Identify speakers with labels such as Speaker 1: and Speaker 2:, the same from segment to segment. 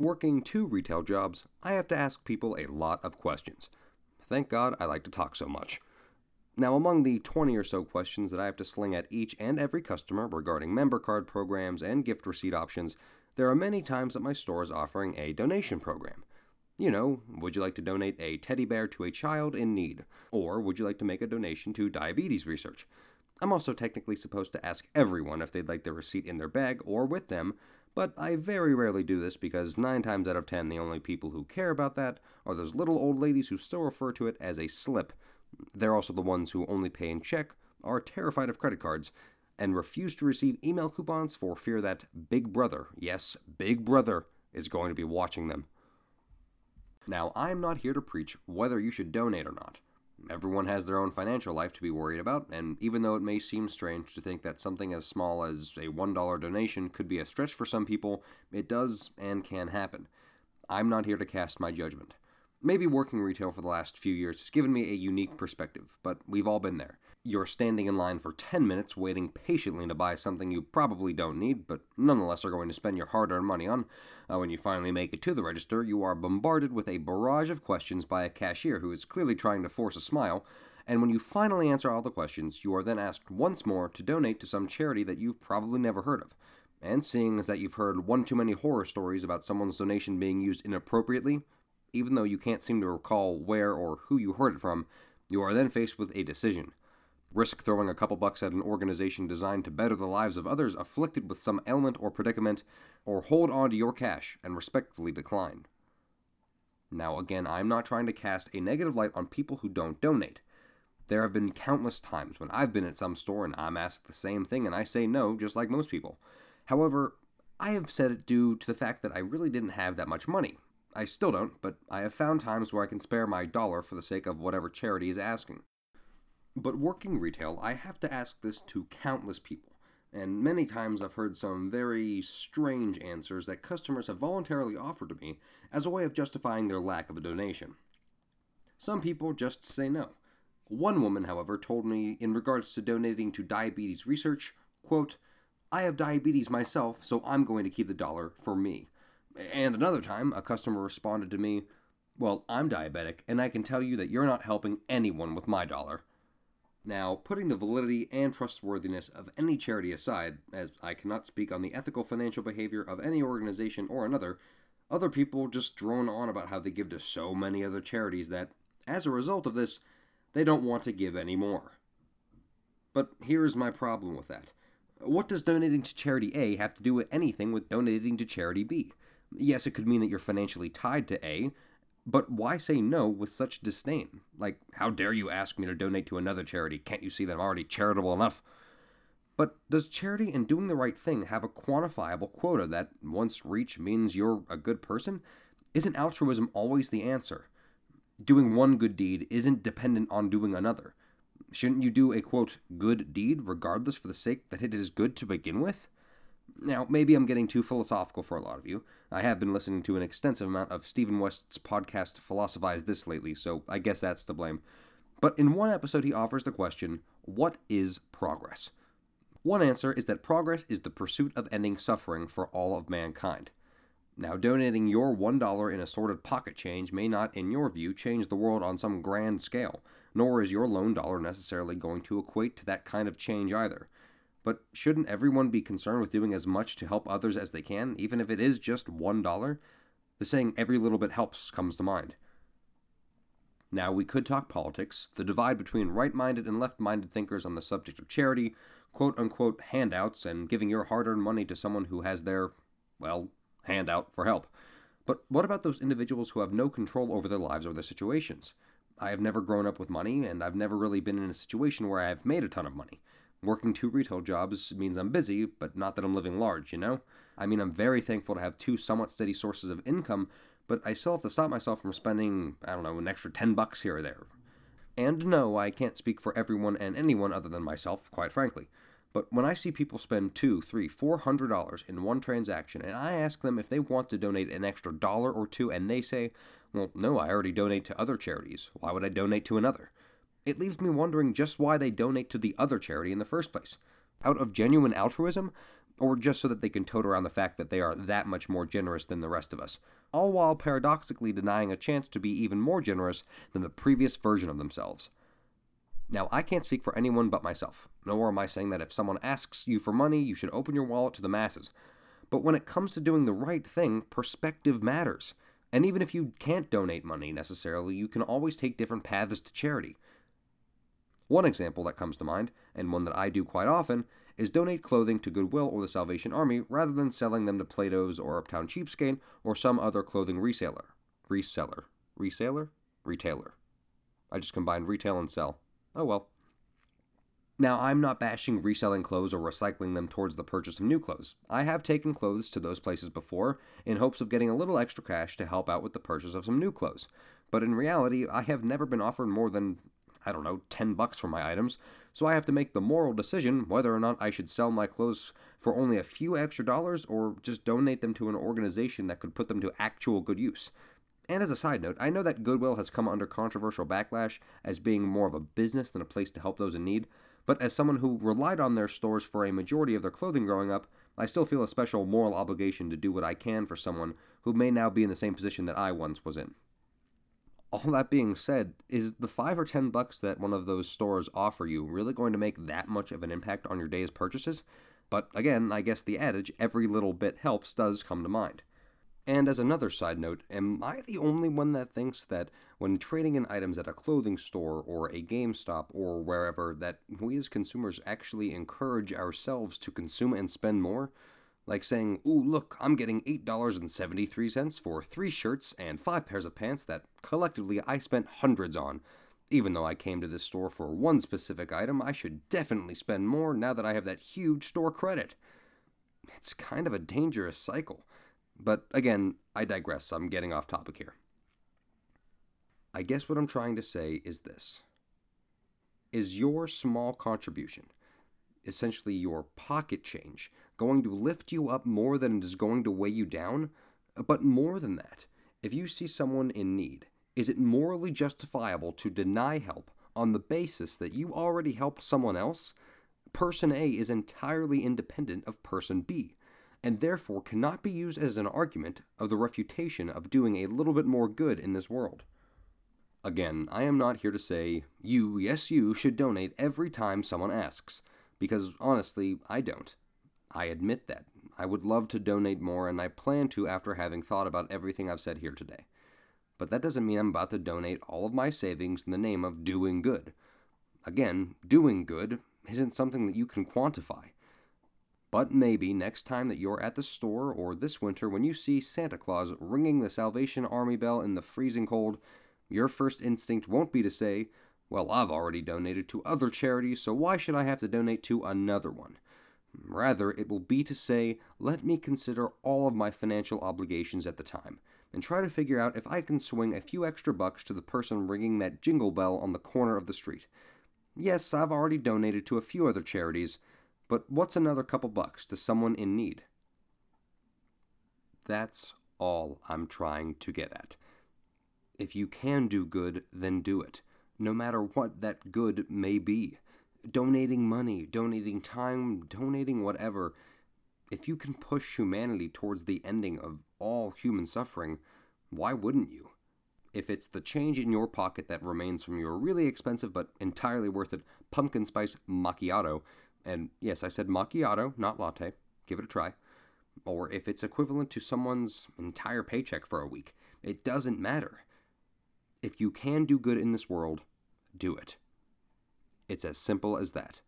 Speaker 1: Working two retail jobs, I have to ask people a lot of questions. Thank God I like to talk so much. Now, among the 20 or so questions that I have to sling at each and every customer regarding member card programs and gift receipt options, there are many times that my store is offering a donation program. You know, would you like to donate a teddy bear to a child in need? Or would you like to make a donation to diabetes research? I'm also technically supposed to ask everyone if they'd like their receipt in their bag or with them, but I very rarely do this because 9 times out of 10 the only people who care about that are those little old ladies who still refer to it as a slip. They're also the ones who only pay in check, are terrified of credit cards, and refuse to receive email coupons for fear that Big Brother, yes, Big Brother, is going to be watching them. Now, I'm not here to preach whether you should donate or not. Everyone has their own financial life to be worried about, and even though it may seem strange to think that something as small as a $1 donation could be a stretch for some people, it does and can happen. I'm not here to cast my judgment. Maybe working retail for the last few years has given me a unique perspective, but we've all been there. You're standing in line for 10 minutes waiting patiently to buy something you probably don't need, but nonetheless are going to spend your hard earned money on. Uh, when you finally make it to the register, you are bombarded with a barrage of questions by a cashier who is clearly trying to force a smile. And when you finally answer all the questions, you are then asked once more to donate to some charity that you've probably never heard of. And seeing as that you've heard one too many horror stories about someone's donation being used inappropriately, even though you can't seem to recall where or who you heard it from, you are then faced with a decision. Risk throwing a couple bucks at an organization designed to better the lives of others afflicted with some ailment or predicament, or hold on to your cash and respectfully decline. Now, again, I'm not trying to cast a negative light on people who don't donate. There have been countless times when I've been at some store and I'm asked the same thing and I say no, just like most people. However, I have said it due to the fact that I really didn't have that much money. I still don't, but I have found times where I can spare my dollar for the sake of whatever charity is asking. But working retail, I have to ask this to countless people, and many times I've heard some very strange answers that customers have voluntarily offered to me as a way of justifying their lack of a donation. Some people just say no. One woman, however, told me in regards to donating to diabetes research, quote, I have diabetes myself, so I'm going to keep the dollar for me. And another time, a customer responded to me, Well, I'm diabetic, and I can tell you that you're not helping anyone with my dollar. Now, putting the validity and trustworthiness of any charity aside, as I cannot speak on the ethical financial behavior of any organization or another, other people just drone on about how they give to so many other charities that, as a result of this, they don't want to give any more. But here is my problem with that. What does donating to charity A have to do with anything with donating to charity B? Yes, it could mean that you're financially tied to A, but why say no with such disdain? Like, how dare you ask me to donate to another charity? Can't you see that I'm already charitable enough? But does charity and doing the right thing have a quantifiable quota that, once reached, means you're a good person? Isn't altruism always the answer? Doing one good deed isn't dependent on doing another. Shouldn't you do a quote, good deed regardless for the sake that it is good to begin with? Now, maybe I'm getting too philosophical for a lot of you. I have been listening to an extensive amount of Stephen West's podcast Philosophize This lately, so I guess that's to blame. But in one episode, he offers the question What is progress? One answer is that progress is the pursuit of ending suffering for all of mankind. Now, donating your $1 in assorted pocket change may not, in your view, change the world on some grand scale, nor is your lone dollar necessarily going to equate to that kind of change either. But shouldn't everyone be concerned with doing as much to help others as they can, even if it is just $1? The saying, every little bit helps, comes to mind. Now, we could talk politics, the divide between right minded and left minded thinkers on the subject of charity, quote unquote handouts, and giving your hard earned money to someone who has their, well, handout for help. But what about those individuals who have no control over their lives or their situations? I have never grown up with money, and I've never really been in a situation where I've made a ton of money. Working two retail jobs means I'm busy, but not that I'm living large, you know? I mean, I'm very thankful to have two somewhat steady sources of income, but I still have to stop myself from spending, I don't know, an extra 10 bucks here or there. And no, I can't speak for everyone and anyone other than myself, quite frankly. But when I see people spend two, three, four hundred dollars in one transaction, and I ask them if they want to donate an extra dollar or two, and they say, Well, no, I already donate to other charities. Why would I donate to another? It leaves me wondering just why they donate to the other charity in the first place. Out of genuine altruism? or just so that they can tote around the fact that they are that much more generous than the rest of us, all while paradoxically denying a chance to be even more generous than the previous version of themselves. Now, I can't speak for anyone but myself, nor am I saying that if someone asks you for money, you should open your wallet to the masses. But when it comes to doing the right thing, perspective matters. And even if you can't donate money necessarily, you can always take different paths to charity. One example that comes to mind, and one that I do quite often, is donate clothing to Goodwill or the Salvation Army rather than selling them to Plato's or Uptown Cheapskate or some other clothing reseller. Reseller. Reseller? Retailer. I just combined retail and sell. Oh well. Now, I'm not bashing reselling clothes or recycling them towards the purchase of new clothes. I have taken clothes to those places before in hopes of getting a little extra cash to help out with the purchase of some new clothes. But in reality, I have never been offered more than, I don't know, 10 bucks for my items, so I have to make the moral decision whether or not I should sell my clothes for only a few extra dollars or just donate them to an organization that could put them to actual good use. And as a side note, I know that Goodwill has come under controversial backlash as being more of a business than a place to help those in need, but as someone who relied on their stores for a majority of their clothing growing up, I still feel a special moral obligation to do what I can for someone who may now be in the same position that I once was in. All that being said, is the 5 or 10 bucks that one of those stores offer you really going to make that much of an impact on your day's purchases? But again, I guess the adage, every little bit helps, does come to mind. And as another side note, am I the only one that thinks that when trading in items at a clothing store or a GameStop or wherever, that we as consumers actually encourage ourselves to consume and spend more? Like saying, ooh, look, I'm getting $8.73 for three shirts and five pairs of pants that collectively I spent hundreds on. Even though I came to this store for one specific item, I should definitely spend more now that I have that huge store credit. It's kind of a dangerous cycle. But again, I digress. I'm getting off topic here. I guess what I'm trying to say is this Is your small contribution, essentially your pocket change, going to lift you up more than it is going to weigh you down? But more than that, if you see someone in need, is it morally justifiable to deny help on the basis that you already helped someone else? Person A is entirely independent of person B and therefore cannot be used as an argument of the refutation of doing a little bit more good in this world. Again, I am not here to say, you, yes, you, should donate every time someone asks, because honestly, I don't. I admit that. I would love to donate more, and I plan to after having thought about everything I've said here today. But that doesn't mean I'm about to donate all of my savings in the name of doing good. Again, doing good isn't something that you can quantify. But maybe next time that you're at the store or this winter when you see Santa Claus ringing the Salvation Army bell in the freezing cold, your first instinct won't be to say, Well, I've already donated to other charities, so why should I have to donate to another one? Rather, it will be to say, Let me consider all of my financial obligations at the time, and try to figure out if I can swing a few extra bucks to the person ringing that jingle bell on the corner of the street. Yes, I've already donated to a few other charities but what's another couple bucks to someone in need? That's all I'm trying to get at. If you can do good, then do it, no matter what that good may be. Donating money, donating time, donating whatever. If you can push humanity towards the ending of all human suffering, why wouldn't you? If it's the change in your pocket that remains from your really expensive but entirely worth it pumpkin spice macchiato, and yes, I said macchiato, not latte. Give it a try. Or if it's equivalent to someone's entire paycheck for a week, it doesn't matter. If you can do good in this world, do it. It's as simple as that.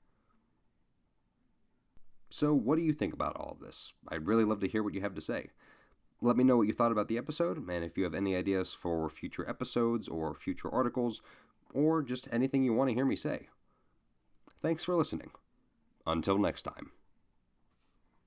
Speaker 1: So, what do you think about all this? I'd really love to hear what you have to say. Let me know what you thought about the episode, and if you have any ideas for future episodes or future articles, or just anything you want to hear me say. Thanks for listening. Until next time.